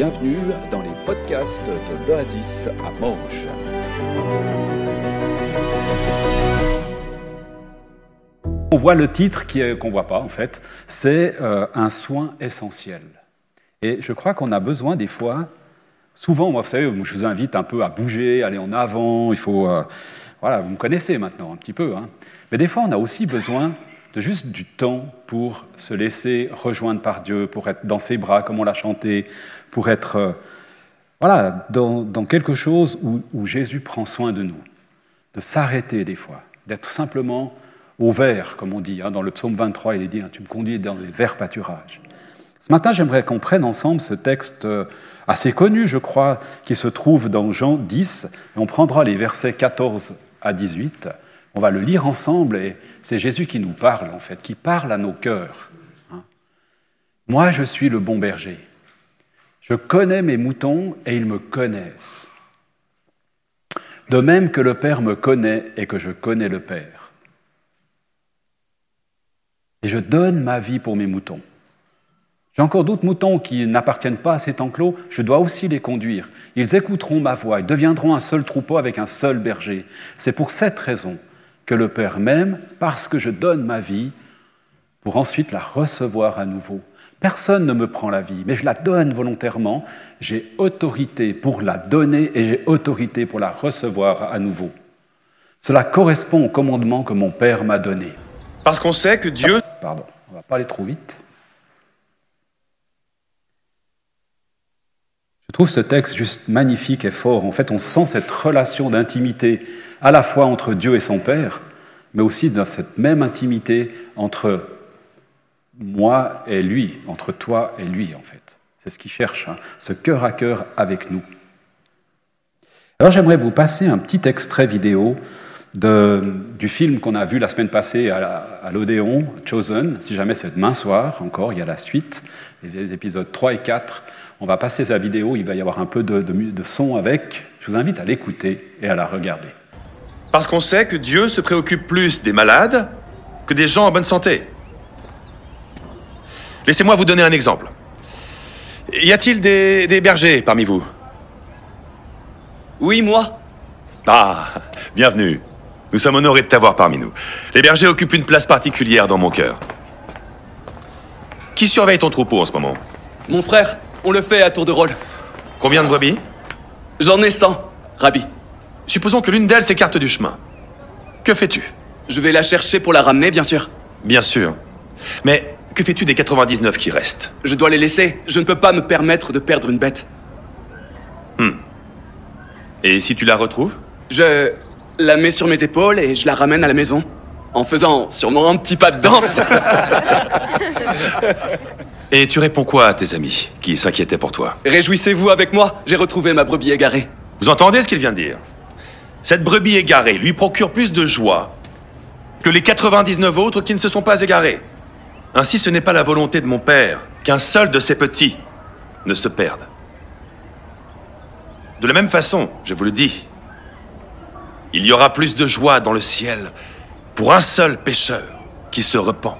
bienvenue dans les podcasts de l'Oasis à Morges. On voit le titre qu'on ne voit pas en fait, c'est euh, un soin essentiel. Et je crois qu'on a besoin des fois, souvent, moi, vous savez, je vous invite un peu à bouger, aller en avant, il faut, euh, voilà, vous me connaissez maintenant un petit peu, hein. mais des fois on a aussi besoin de juste du temps pour se laisser rejoindre par Dieu, pour être dans ses bras, comme on l'a chanté, pour être euh, voilà, dans, quelque chose où, Jésus prend soin de nous, de s'arrêter des fois, d'être simplement au vert, comme on dit. Hein, dans le psaume 23, il est dit hein, Tu me conduis dans les verts pâturages. Ce matin, j'aimerais qu'on prenne ensemble ce texte euh, assez connu, je crois, qui se trouve dans Jean 10, et on prendra les versets 14 à 18. On va le lire ensemble et c'est Jésus qui nous parle, en fait, qui parle à nos cœurs. Hein. Moi, je suis le bon berger. Je connais mes moutons et ils me connaissent. De même que le Père me connaît et que je connais le Père. Et je donne ma vie pour mes moutons. J'ai encore d'autres moutons qui n'appartiennent pas à cet enclos, je dois aussi les conduire. Ils écouteront ma voix, ils deviendront un seul troupeau avec un seul berger. C'est pour cette raison que le Père m'aime parce que je donne ma vie pour ensuite la recevoir à nouveau. Personne ne me prend la vie, mais je la donne volontairement. J'ai autorité pour la donner et j'ai autorité pour la recevoir à nouveau. Cela correspond au commandement que mon Père m'a donné. Parce qu'on sait que Dieu... Pardon, on va pas aller trop vite. Trouve ce texte juste magnifique et fort. En fait, on sent cette relation d'intimité à la fois entre Dieu et son Père, mais aussi dans cette même intimité entre moi et lui, entre toi et lui, en fait. C'est ce qu'il cherche, hein, ce cœur à cœur avec nous. Alors j'aimerais vous passer un petit extrait vidéo du film qu'on a vu la semaine passée à l'Odéon, Chosen. Si jamais c'est demain soir, encore, il y a la suite, les épisodes 3 et 4. On va passer sa vidéo, il va y avoir un peu de, de son avec. Je vous invite à l'écouter et à la regarder. Parce qu'on sait que Dieu se préoccupe plus des malades que des gens en bonne santé. Laissez-moi vous donner un exemple. Y a-t-il des, bergers parmi vous? Oui, moi. Ah, bienvenue. Nous sommes honorés de t'avoir parmi nous. Les bergers occupent une place particulière dans mon cœur. Qui surveille ton troupeau en ce moment? Mon frère. On le fait à tour de rôle. Combien de brebis? J'en ai 100, Rabbi. Supposons que l'une d'elles s'écarte du chemin. Que fais-tu? Je vais la chercher pour la ramener, bien sûr. Bien sûr. Mais que fais-tu des 99 qui restent? Je dois les laisser. Je ne peux pas me permettre de perdre une bête. Hmm. Et si tu la retrouves? Je la mets sur mes épaules et je la ramène à la maison. En faisant sûrement un petit pas de danse. et tu réponds quoi à tes amis qui s'inquiétaient pour toi? Réjouissez-vous avec moi, j'ai retrouvé ma brebis égarée. Vous entendez ce qu'il vient de dire? Cette brebis égarée lui procure plus de joie que les 99 autres qui ne se sont pas égarés. Ainsi, ce n'est pas la volonté de mon Père qu'un seul de ses petits ne se perde. De la même façon, je vous le dis, il y aura plus de joie dans le ciel pour un seul pécheur qui se repent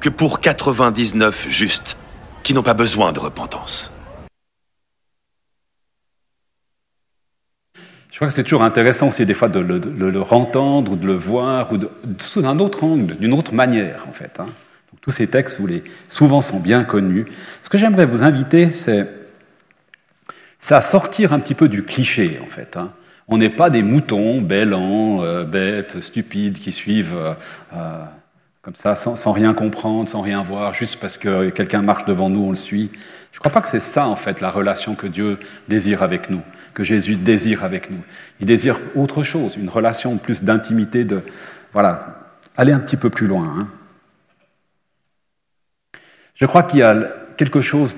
que pour 99 justes qui n'ont pas besoin de repentance. Je crois que c'est toujours intéressant aussi des fois de le, entendre ou de le voir ou sous un autre angle, d'une autre manière en fait. Hein. tous ces textes, vous les, souvent sont bien connus. Ce que j'aimerais vous inviter, c'est à sortir un petit peu du cliché en fait. Hein. On n'est pas des moutons bêlants, euh, bêtes, stupides qui suivent euh, euh, comme ça sans, rien comprendre, sans rien voir, juste parce que quelqu'un marche devant nous, on le suit. Je ne crois pas que c'est ça en fait la relation que Dieu désire avec nous que Jésus désire avec nous. Il désire autre chose, une relation plus d'intimité, de voilà, aller un petit peu plus loin. Hein. Je crois qu'il y a quelque chose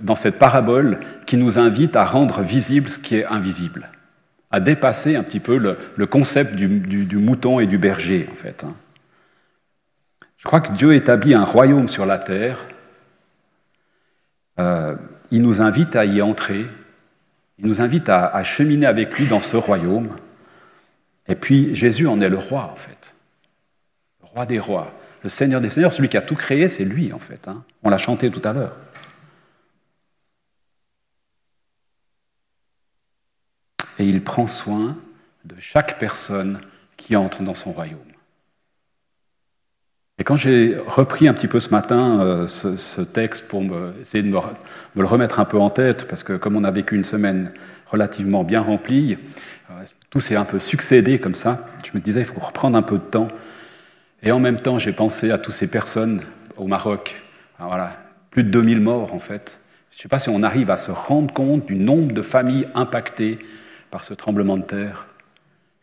dans cette parabole qui nous invite à rendre visible ce qui est invisible, à dépasser un petit peu le, concept du, mouton et du berger, en fait. Hein. Je crois que Dieu établit un royaume sur la terre. Euh, il nous invite à y entrer, il nous invite à, cheminer avec lui dans ce royaume. Et puis Jésus en est le roi, en fait. Le roi des rois, le Seigneur des Seigneurs, celui qui a tout créé, c'est lui, en fait. Hein. On l'a chanté tout à l'heure. Et il prend soin de chaque personne qui entre dans son royaume. Et quand j'ai repris un petit peu ce matin euh, ce, texte pour essayer de me, le remettre un peu en tête, parce que comme on a vécu une semaine relativement bien remplie, euh, tout s'est un peu succédé comme ça, je me disais, il faut reprendre un peu de temps. Et en même temps, j'ai pensé à toutes ces personnes au Maroc. voilà, plus de 2000 morts en fait. Je ne sais pas si on arrive à se rendre compte du nombre de familles impactées par ce tremblement de terre.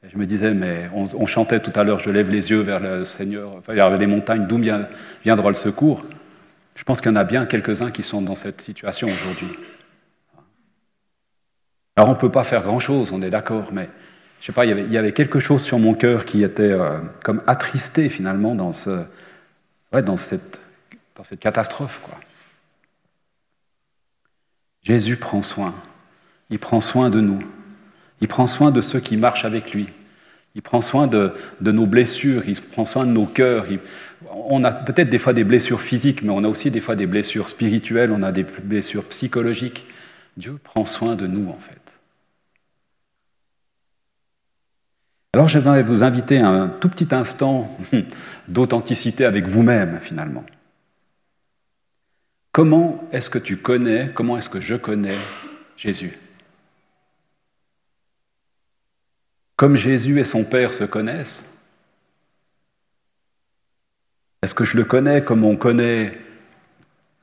Je me disais, mais on, chantait tout à l'heure, je lève les yeux vers le Seigneur, enfin, vers les montagnes, d'où viendra le secours. Je pense qu'il y en a bien quelques-uns qui sont dans cette situation aujourd'hui. Alors on ne peut pas faire grand-chose, on est d'accord, mais je sais pas, il y, avait, quelque chose sur mon cœur qui était euh, comme attristé finalement dans, ce, dans, cette, dans cette catastrophe. Quoi. Jésus prend soin, il prend soin de nous. Il prend soin de ceux qui marchent avec lui. Il prend soin de, nos blessures, il prend soin de nos cœurs. on a peut-être des fois des blessures physiques, mais on a aussi des fois des blessures spirituelles, on a des blessures psychologiques. Dieu prend soin de nous, en fait. Alors je vais vous inviter à un tout petit instant d'authenticité avec vous-même, finalement. Comment est-ce que tu connais, comment est-ce que je connais Jésus? Comme Jésus et son Père se connaissent Est-ce que je le connais comme on connaît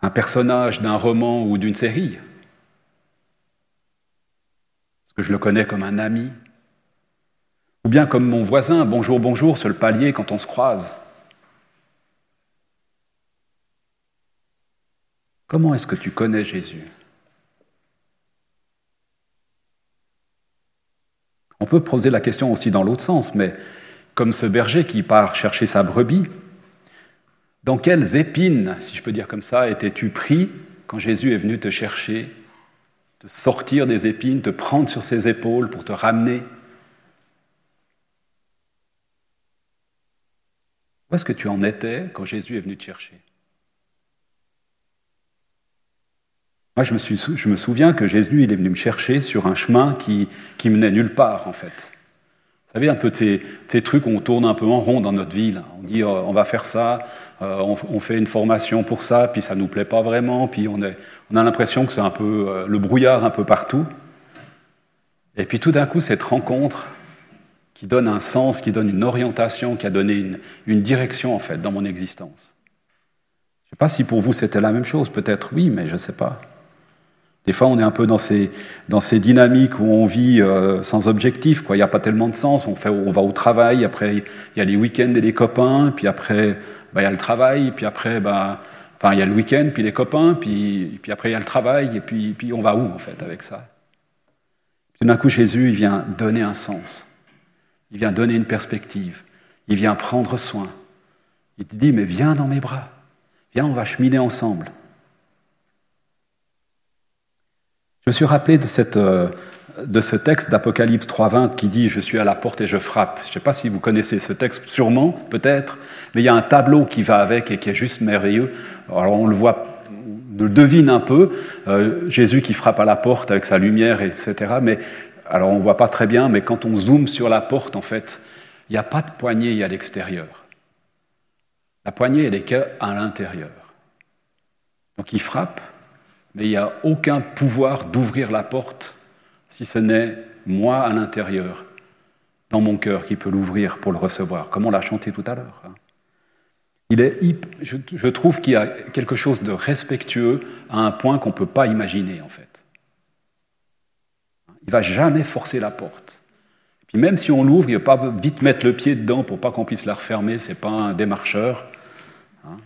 un personnage d'un roman ou d'une série? Est-ce que je le connais comme un ami? Ou bien comme mon voisin, bonjour, bonjour, sur le palier quand on se croise? Comment est-ce que tu connais Jésus? On peut poser la question aussi dans l'autre sens, mais comme ce berger qui part chercher sa brebis, dans quelles épines, si je peux dire comme ça, étais-tu pris quand Jésus est venu te chercher, te sortir des épines, te prendre sur ses épaules pour te ramener? Où est-ce que tu en étais quand Jésus est venu te chercher? Moi, je me, souviens que Jésus, il est venu me chercher sur un chemin qui, qui menait nulle part, en fait. Vous savez, un peu de ces, trucs où on tourne un peu en rond dans notre vie. On dit, euh, on va faire ça, euh, on, fait une formation pour ça, puis ça ne nous plaît pas vraiment, puis on, est, on a l'impression que c'est un peu euh, le brouillard un peu partout. Et puis tout d'un coup, cette rencontre qui donne un sens, qui donne une orientation, qui a donné une, une direction, en fait, dans mon existence. Je ne sais pas si pour vous c'était la même chose, peut-être oui, mais je ne sais pas. Des fois, on est un peu dans ces, dans ces dynamiques où on vit euh, sans objectif. Quoi. Il n'y a pas tellement de sens. On, fait, on va au travail, après, il y a les week-ends et les copains, puis après, bah, il y a le travail, puis après, bah, enfin, il y a le week-end, puis les copains, puis, puis après, il y a le travail, et puis, puis on va où, en fait, avec ça? Tout d'un coup, Jésus, il vient donner un sens. Il vient donner une perspective. Il vient prendre soin. Il te dit, mais viens dans mes bras. Viens, on va cheminer ensemble. Je me suis rappelé de, cette, euh, de ce texte d'Apocalypse 3.20 qui dit » Je suis à la porte et je frappe ». Je ne sais pas si vous connaissez ce texte, sûrement, peut-être, mais il y a un tableau qui va avec et qui est juste merveilleux. Alors on le voit, on le devine un peu, euh, Jésus qui frappe à la porte avec sa lumière, etc. Mais alors on ne voit pas très bien, mais quand on zoome sur la porte, en fait, il n'y a pas de poignée à l'extérieur. La poignée, elle est qu'à l'intérieur. Donc il frappe, mais il n'y a aucun pouvoir d'ouvrir la porte si ce n'est moi à l'intérieur, dans mon cœur, qui peut l'ouvrir pour le recevoir, comme on l'a chanté tout à l'heure. Hein. Il est, je trouve qu'il y a quelque chose de respectueux à un point qu'on ne peut pas imaginer, en fait. Il ne va jamais forcer la porte. Puis même si on l'ouvre, il ne va pas vite mettre le pied dedans pour pas qu'on puisse la refermer, ce n'est pas un démarcheur. Hein.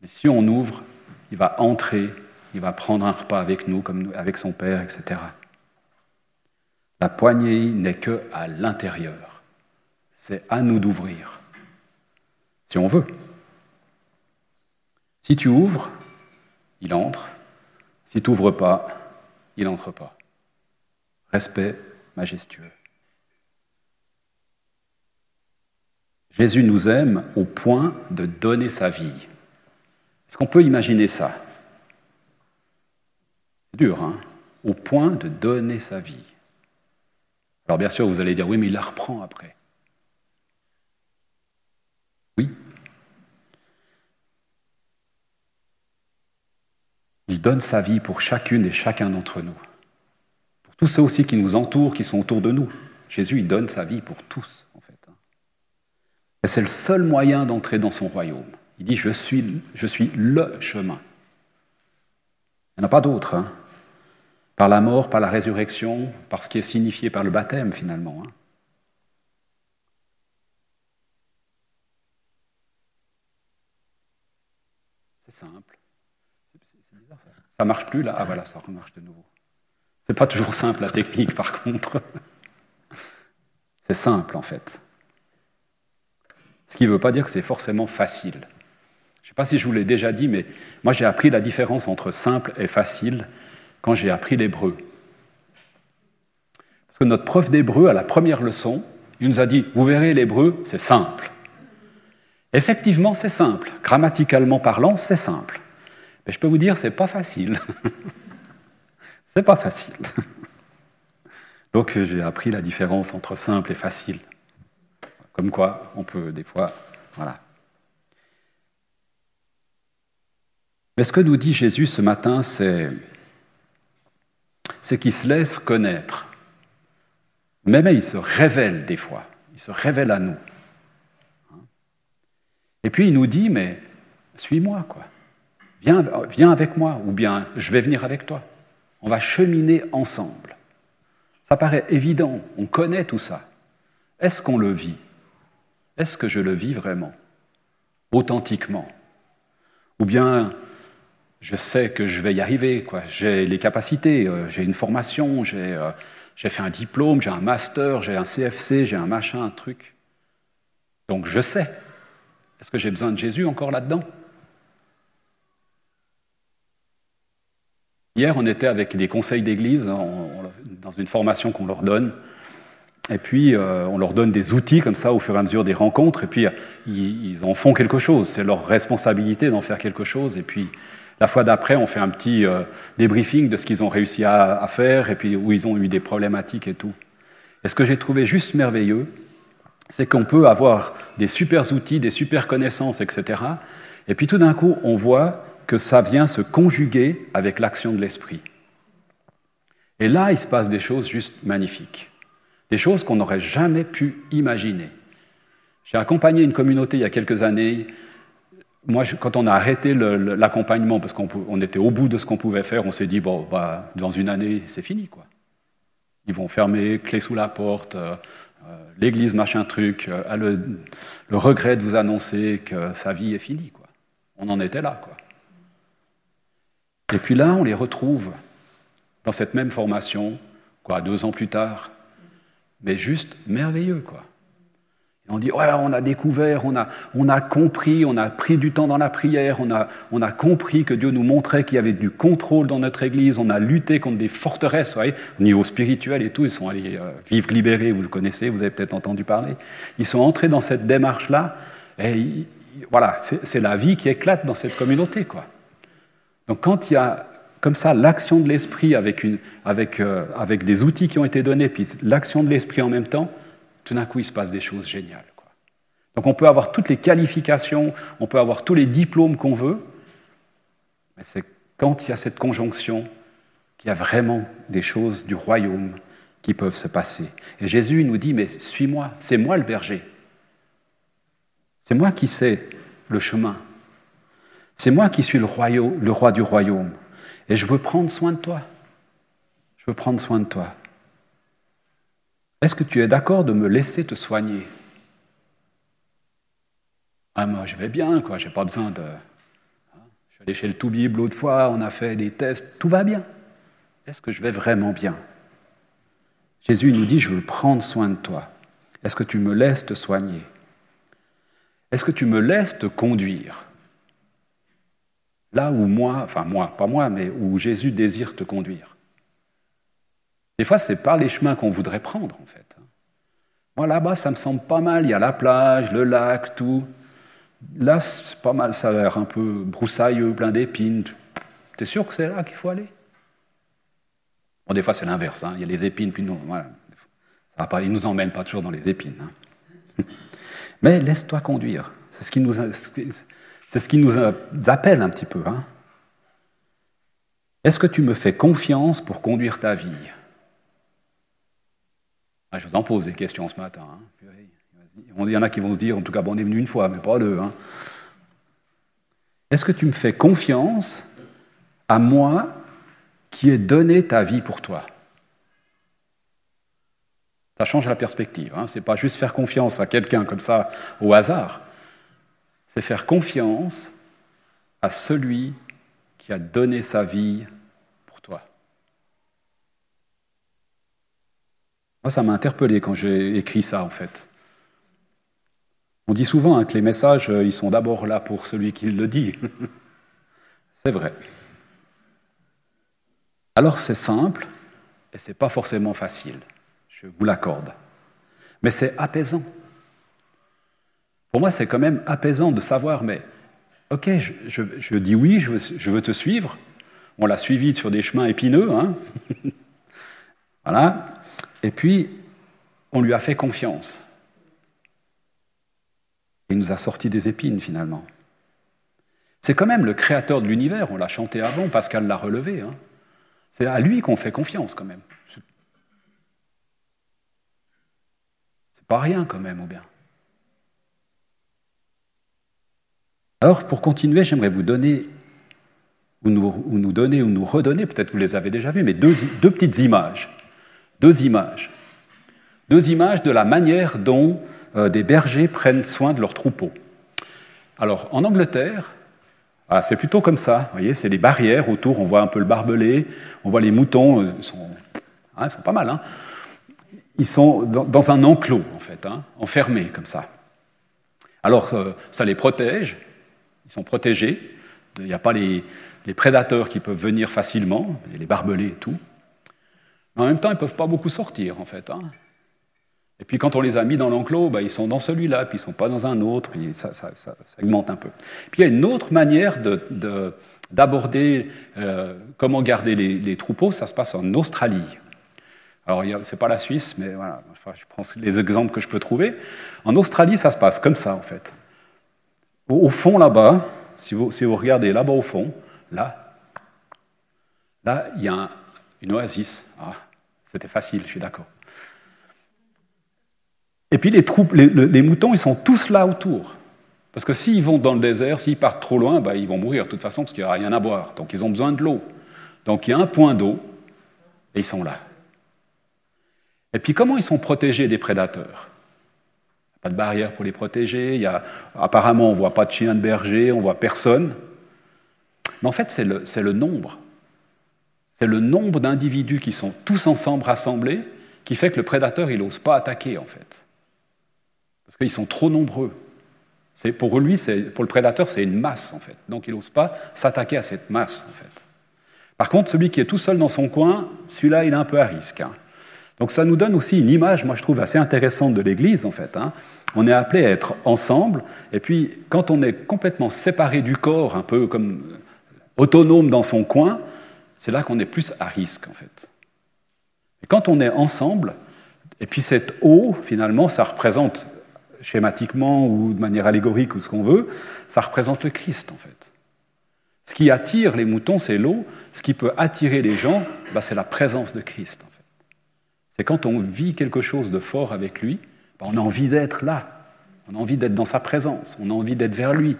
Mais si on ouvre, il va entrer il va prendre un repas avec nous, comme avec son Père, etc. La poignée n'est que à l'intérieur. C'est à nous d'ouvrir, si on veut. Si tu ouvres, il entre. Si tu n'ouvres pas, il n'entre pas. Respect majestueux. Jésus nous aime au point de donner sa vie. Est-ce qu'on peut imaginer ça? Dur, hein au point de donner sa vie. Alors bien sûr, vous allez dire, oui, mais il la reprend après. Oui. Il donne sa vie pour chacune et chacun d'entre nous. Pour tous ceux aussi qui nous entourent, qui sont autour de nous. Jésus, il donne sa vie pour tous, en fait. Et c'est le seul moyen d'entrer dans son royaume. Il dit, je suis, je suis le chemin. Il n'y en a pas d'autre. Hein. Par la mort, par la résurrection, par ce qui est signifié par le baptême, finalement. Hein. C'est simple. Ça marche plus là? Ah voilà, ça remarche de nouveau. C'est pas toujours simple la technique par contre. C'est simple en fait. Ce qui ne veut pas dire que c'est forcément facile. Je ne sais pas si je vous l'ai déjà dit, mais moi j'ai appris la différence entre simple et facile quand j'ai appris l'hébreu. Parce que notre prof d'hébreu, à la première leçon, il nous a dit, vous verrez l'hébreu, c'est simple. Effectivement, c'est simple. Grammaticalement parlant, c'est simple. Mais je peux vous dire, c'est pas facile. c'est pas facile. Donc j'ai appris la différence entre simple et facile. Comme quoi, on peut des fois, voilà. Mais ce que nous dit Jésus ce matin, c'est c'est qu'il se laisse connaître. Même il se révèle des fois. Il se révèle à nous. Et puis il nous dit, mais suis-moi, quoi. Viens, viens avec moi, ou bien je vais venir avec toi. On va cheminer ensemble. Ça paraît évident, on connaît tout ça. Est-ce qu'on le vit? Est-ce que je le vis vraiment? Authentiquement? Ou bien je sais que je vais y arriver, quoi. j'ai les capacités, euh, j'ai une formation, euh, j'ai fait un diplôme, j'ai un master, j'ai un CFC, j'ai un machin, un truc. Donc je sais. Est-ce que j'ai besoin de Jésus encore là-dedans? Hier, on était avec des conseils d'église dans une formation qu'on leur donne. Et puis, euh, on leur donne des outils comme ça au fur et à mesure des rencontres. Et puis, ils, en font quelque chose. C'est leur responsabilité d'en faire quelque chose. Et puis, la fois d'après, on fait un petit euh, débriefing de ce qu'ils ont réussi à, faire et puis où ils ont eu des problématiques et tout. Et ce que j'ai trouvé juste merveilleux, c'est qu'on peut avoir des super outils, des super connaissances, etc. Et puis tout d'un coup, on voit que ça vient se conjuguer avec l'action de l'esprit. Et là, il se passe des choses juste magnifiques, des choses qu'on n'aurait jamais pu imaginer. J'ai accompagné une communauté il y a quelques années. Moi, quand on a arrêté l'accompagnement, parce qu'on était au bout de ce qu'on pouvait faire, on s'est dit, bon, bah, dans une année, c'est fini. quoi. Ils vont fermer, clé sous la porte, euh, euh, l'église, machin truc, euh, le, le, regret de vous annoncer que sa vie est finie. Quoi. On en était là. Quoi. Et puis là, on les retrouve dans cette même formation, quoi, deux ans plus tard, mais juste merveilleux, quoi. On dit, ouais, on a découvert, on a, on a compris, on a pris du temps dans la prière, on a, on a compris que Dieu nous montrait qu'il y avait du contrôle dans notre Église, on a lutté contre des forteresses, voyez, au niveau spirituel et tout, ils sont allés euh, vivre libérés, vous connaissez, vous avez peut-être entendu parler. Ils sont entrés dans cette démarche-là, et voilà, c'est la vie qui éclate dans cette communauté, quoi. Donc quand il y a comme ça l'action de l'esprit avec, avec, euh, avec, des outils qui ont été donnés, puis l'action de l'esprit en même temps, tout d'un coup il se passe des choses géniales. Donc on peut avoir toutes les qualifications, on peut avoir tous les diplômes qu'on veut, mais c'est quand il y a cette conjonction qu'il y a vraiment des choses du royaume qui peuvent se passer. Et Jésus nous dit, mais suis-moi, c'est moi le berger. C'est moi qui sais le chemin. C'est moi qui suis le, le roi du royaume. Et je veux prendre soin de toi. Je veux prendre soin de toi. Est-ce que tu es d'accord de me laisser te soigner? Ah, moi, je vais bien, quoi. J'ai pas besoin de. Hein, je suis allé chez le Toubib l'autre fois, on a fait des tests, tout va bien. Est-ce que je vais vraiment bien? Jésus nous dit Je veux prendre soin de toi. Est-ce que tu me laisses te soigner? Est-ce que tu me laisses te conduire? Là où moi, enfin moi, pas moi, mais où Jésus désire te conduire. Des fois, c'est pas les chemins qu'on voudrait prendre, en fait. Moi, là-bas, ça me semble pas mal. Il y a la plage, le lac, tout. Là, c'est pas mal. Ça a l'air un peu broussailleux, plein d'épines. T'es sûr que c'est là qu'il faut aller? Bon, des fois, c'est l'inverse. Hein. Il y a les épines, puis non. Voilà. il ne nous emmène pas toujours dans les épines. hein. Mais laisse-toi conduire. C'est ce qui nous, nous appelle un petit peu. hein. Est-ce que tu me fais confiance pour conduire ta vie? Ah, Je vous en pose des questions ce matin. hein. Il y en a qui vont se dire, en tout cas, bon, on est venu une fois, mais pas deux. hein. Est-ce que tu me fais confiance à moi qui ai donné ta vie pour toi? Ça change la perspective. Hein. Ce n'est pas juste faire confiance à quelqu'un comme ça au hasard. C'est faire confiance à celui qui a donné sa vie pour toi. Moi, ça m'a interpellé quand j'ai écrit ça, en fait. On dit souvent hein, que les messages, euh, ils sont d'abord là pour celui qui le dit. c'est vrai. Alors c'est simple et c'est pas forcément facile, je vous l'accorde. Mais c'est apaisant. Pour moi, c'est quand même apaisant de savoir, mais ok, je, je- je dis oui, je veux, je veux te suivre. On l'a suivi sur des chemins épineux, hein. voilà. Et puis, on lui a fait confiance. Il nous a sorti des épines finalement. C'est quand même le créateur de l'univers, on l'a chanté avant, Pascal l'a relevé. hein. C'est à lui qu'on fait confiance quand même. C'est pas rien quand même, ou bien. Alors, pour continuer, j'aimerais vous donner, ou nous, ou nous donner, ou nous redonner, peut-être que vous les avez déjà vues, mais deux petites images. Deux images. Deux images de la manière dont euh, des bergers prennent soin de leurs troupeaux. Alors, en Angleterre, ah, c'est plutôt comme ça. Vous voyez, c'est les barrières autour. On voit un peu le barbelé, on voit les moutons. Ils sont, hein, pas mal. hein. Ils sont dans, dans un enclos, en fait, hein, enfermés comme ça. Alors, euh, ça les protège. Ils sont protégés. Il n'y a pas les, les prédateurs qui peuvent venir facilement, les barbelés et tout. En même temps, ils ne peuvent pas beaucoup sortir, en fait. hein. Et puis quand on les a mis dans l'enclos, bah, ils sont dans celui-là, puis ils ne sont pas dans un autre, puis ça, augmente un peu. Puis il y a une autre manière de- de- d'aborder euh, comment garder les, troupeaux, ça se passe en Australie. Alors ce n'est pas la Suisse, mais voilà, je prends les exemples que je peux trouver. En Australie, ça se passe comme ça en fait. Au, fond là-bas, si vous, regardez là-bas au fond, là, là, il y a un- une oasis. Ah, C'était facile, je suis d'accord. Et puis les, troupes, les, le- les moutons, ils sont tous là autour. Parce que s'ils vont dans le désert, s'ils partent trop loin, bah, ils vont mourir de toute façon parce qu'il n'y aura rien à boire. Donc ils ont besoin de l'eau. Donc il y a un point d'eau et ils sont là. Et puis comment ils sont protégés des prédateurs? Pas de barrière pour les protéger. Il y a, apparemment, on ne voit pas de chien de berger, on ne voit personne. Mais en fait, c'est le nombre. C'est le nombre d'individus qui sont tous ensemble rassemblés qui fait que le prédateur, il n'ose pas attaquer, en fait. Parce qu'ils sont trop nombreux. C'est, pour lui, pour le prédateur, c'est une masse, en fait. Donc il n'ose pas s'attaquer à cette masse, en fait. Par contre, celui qui est tout seul dans son coin, celui-là, il est un peu à risque. hein. Donc ça nous donne aussi une image, moi je trouve assez intéressante de l'Église, en fait. hein. On est appelé à être ensemble, et puis quand on est complètement séparé du corps, un peu comme euh, autonome dans son coin, c'est là qu'on est plus à risque, en fait. Et quand on est ensemble, et puis cette eau, finalement, ça représente schématiquement ou de manière allégorique ou ce qu'on veut, ça représente le Christ, en fait. Ce qui attire les moutons, c'est l'eau. Ce qui peut attirer les gens, bah, c'est la présence de Christ, en fait. C'est quand on vit quelque chose de fort avec lui, bah, on a envie d'être là. On a envie d'être dans sa présence. On a envie d'être vers lui.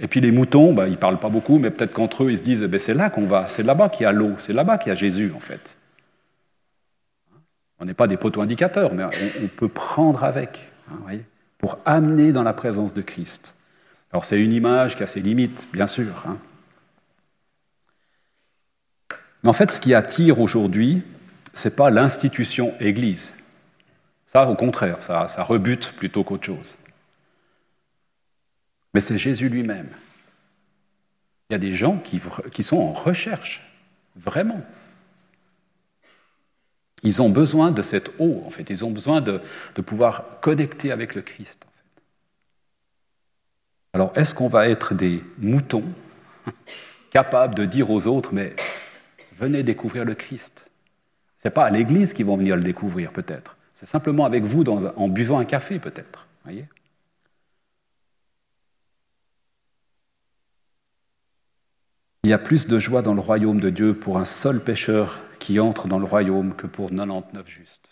Et puis les moutons, bah, ils ne parlent pas beaucoup, mais peut-être qu'entre eux, ils se disent, eh ben, c'est là qu'on va, c'est là-bas qu'il y a l'eau, c'est là-bas qu'il y a Jésus, en fait. On n'est pas des poteaux indicateurs, mais on, peut prendre avec, hein, voyez, pour amener dans la présence de Christ. Alors c'est une image qui a ses limites, bien sûr. hein. Mais en fait, ce qui attire aujourd'hui, ce n'est pas l'institution Église. Ça, au contraire, ça, ça rebute plutôt qu'autre chose. Mais c'est Jésus lui-même. Il y a des gens qui, sont en recherche, vraiment. Ils ont besoin de cette eau, en fait. Ils ont besoin de, de pouvoir connecter avec le Christ, en fait. Alors, est-ce qu'on va être des moutons capables de dire aux autres, mais venez découvrir le Christ? Ce n'est pas à l'Église qu'ils vont venir le découvrir, peut-être. C'est simplement avec vous en buvant un café peut-être. Voyez Il y a plus de joie dans le royaume de Dieu pour un seul pécheur qui entre dans le royaume que pour 99 justes.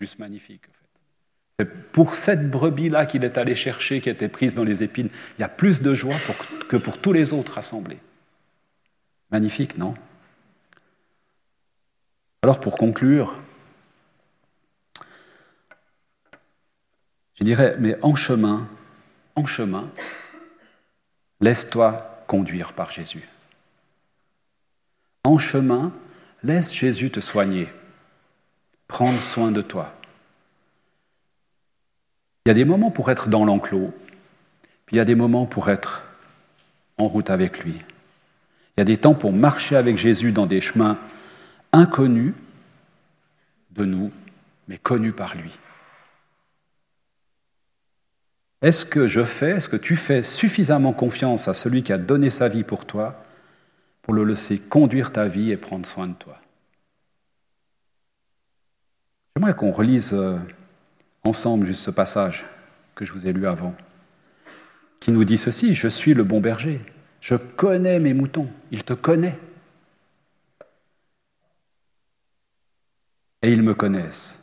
Juste magnifique. C'est pour cette brebis-là qu'il est allé chercher, qui était prise dans les épines. Il y a plus de joie que pour tous les autres rassemblés. Magnifique, non? Alors pour conclure, je dirais, mais en chemin, en chemin, Laisse-toi conduire par Jésus. En chemin, laisse Jésus te soigner, prendre soin de toi. Il y a des moments pour être dans l'enclos, puis il y a des moments pour être en route avec lui. Il y a des temps pour marcher avec Jésus dans des chemins inconnus de nous, mais connus par lui. Est-ce que je fais, est-ce que tu fais suffisamment confiance à celui qui a donné sa vie pour toi pour le laisser conduire ta vie et prendre soin de toi? J'aimerais qu'on relise euh, ensemble juste ce passage que je vous ai lu avant, qui nous dit ceci, je suis le bon berger, je connais mes moutons, il te connaît. Et ils me connaissent,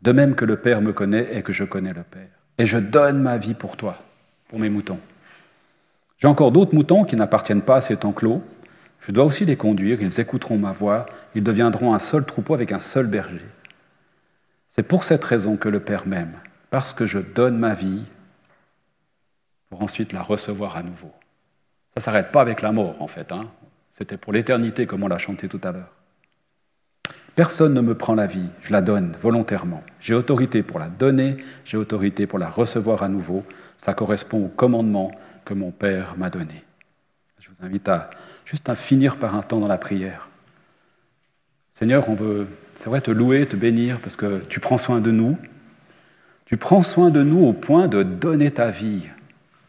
de même que le Père me connaît et que je connais le Père et je donne ma vie pour toi, pour mes moutons. J'ai encore d'autres moutons qui n'appartiennent pas à cet enclos. Je dois aussi les conduire, ils écouteront ma voix, ils deviendront un seul troupeau avec un seul berger. C'est pour cette raison que le Père m'aime, parce que je donne ma vie pour ensuite la recevoir à nouveau. Ça ne s'arrête pas avec la mort, en fait. Hein. C'était pour l'éternité, comme on l'a chanté tout à l'heure. Personne ne me prend la vie, je la donne volontairement. J'ai autorité pour la donner, j'ai autorité pour la recevoir à nouveau. Ça correspond au commandement que mon Père m'a donné. Je vous invite à juste à finir par un temps dans la prière. Seigneur, on veut, c'est vrai, te louer, te bénir, parce que tu prends soin de nous. Tu prends soin de nous au point de donner ta vie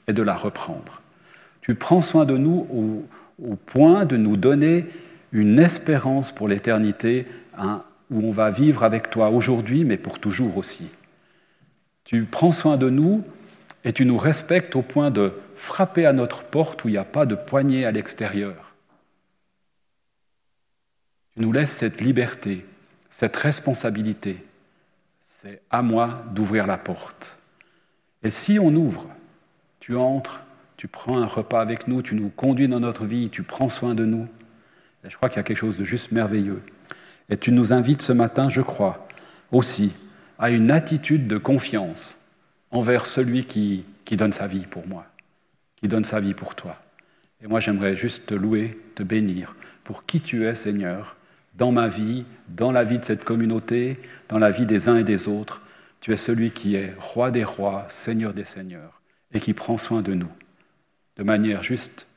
et de la reprendre. Tu prends soin de nous au, au point de nous donner une espérance pour l'éternité Hein, où on va vivre avec toi aujourd'hui, mais pour toujours aussi. Tu prends soin de nous et tu nous respectes au point de frapper à notre porte où il n'y a pas de poignée à l'extérieur. Tu nous laisses cette liberté, cette responsabilité. C'est à moi d'ouvrir la porte. Et si on ouvre, tu entres, tu prends un repas avec nous, tu nous conduis dans notre vie, tu prends soin de nous. Je crois qu'il y a quelque chose de juste merveilleux. Et tu nous invites ce matin, je crois, aussi à une attitude de confiance envers celui qui, qui donne sa vie pour moi, qui donne sa vie pour toi. Et moi, j'aimerais juste te louer, te bénir pour qui tu es, Seigneur, dans ma vie, dans la vie de cette communauté, dans la vie des uns et des autres. Tu es celui qui est roi des rois, Seigneur des seigneurs, et qui prend soin de nous, de manière juste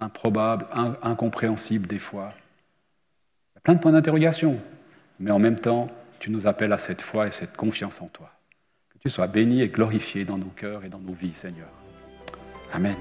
improbable, incompréhensible des fois, plein de points d'interrogation. Mais en même temps, tu nous appelles à cette foi et cette confiance en toi. Que tu sois béni et glorifié dans nos cœurs et dans nos vies, Seigneur. Amen.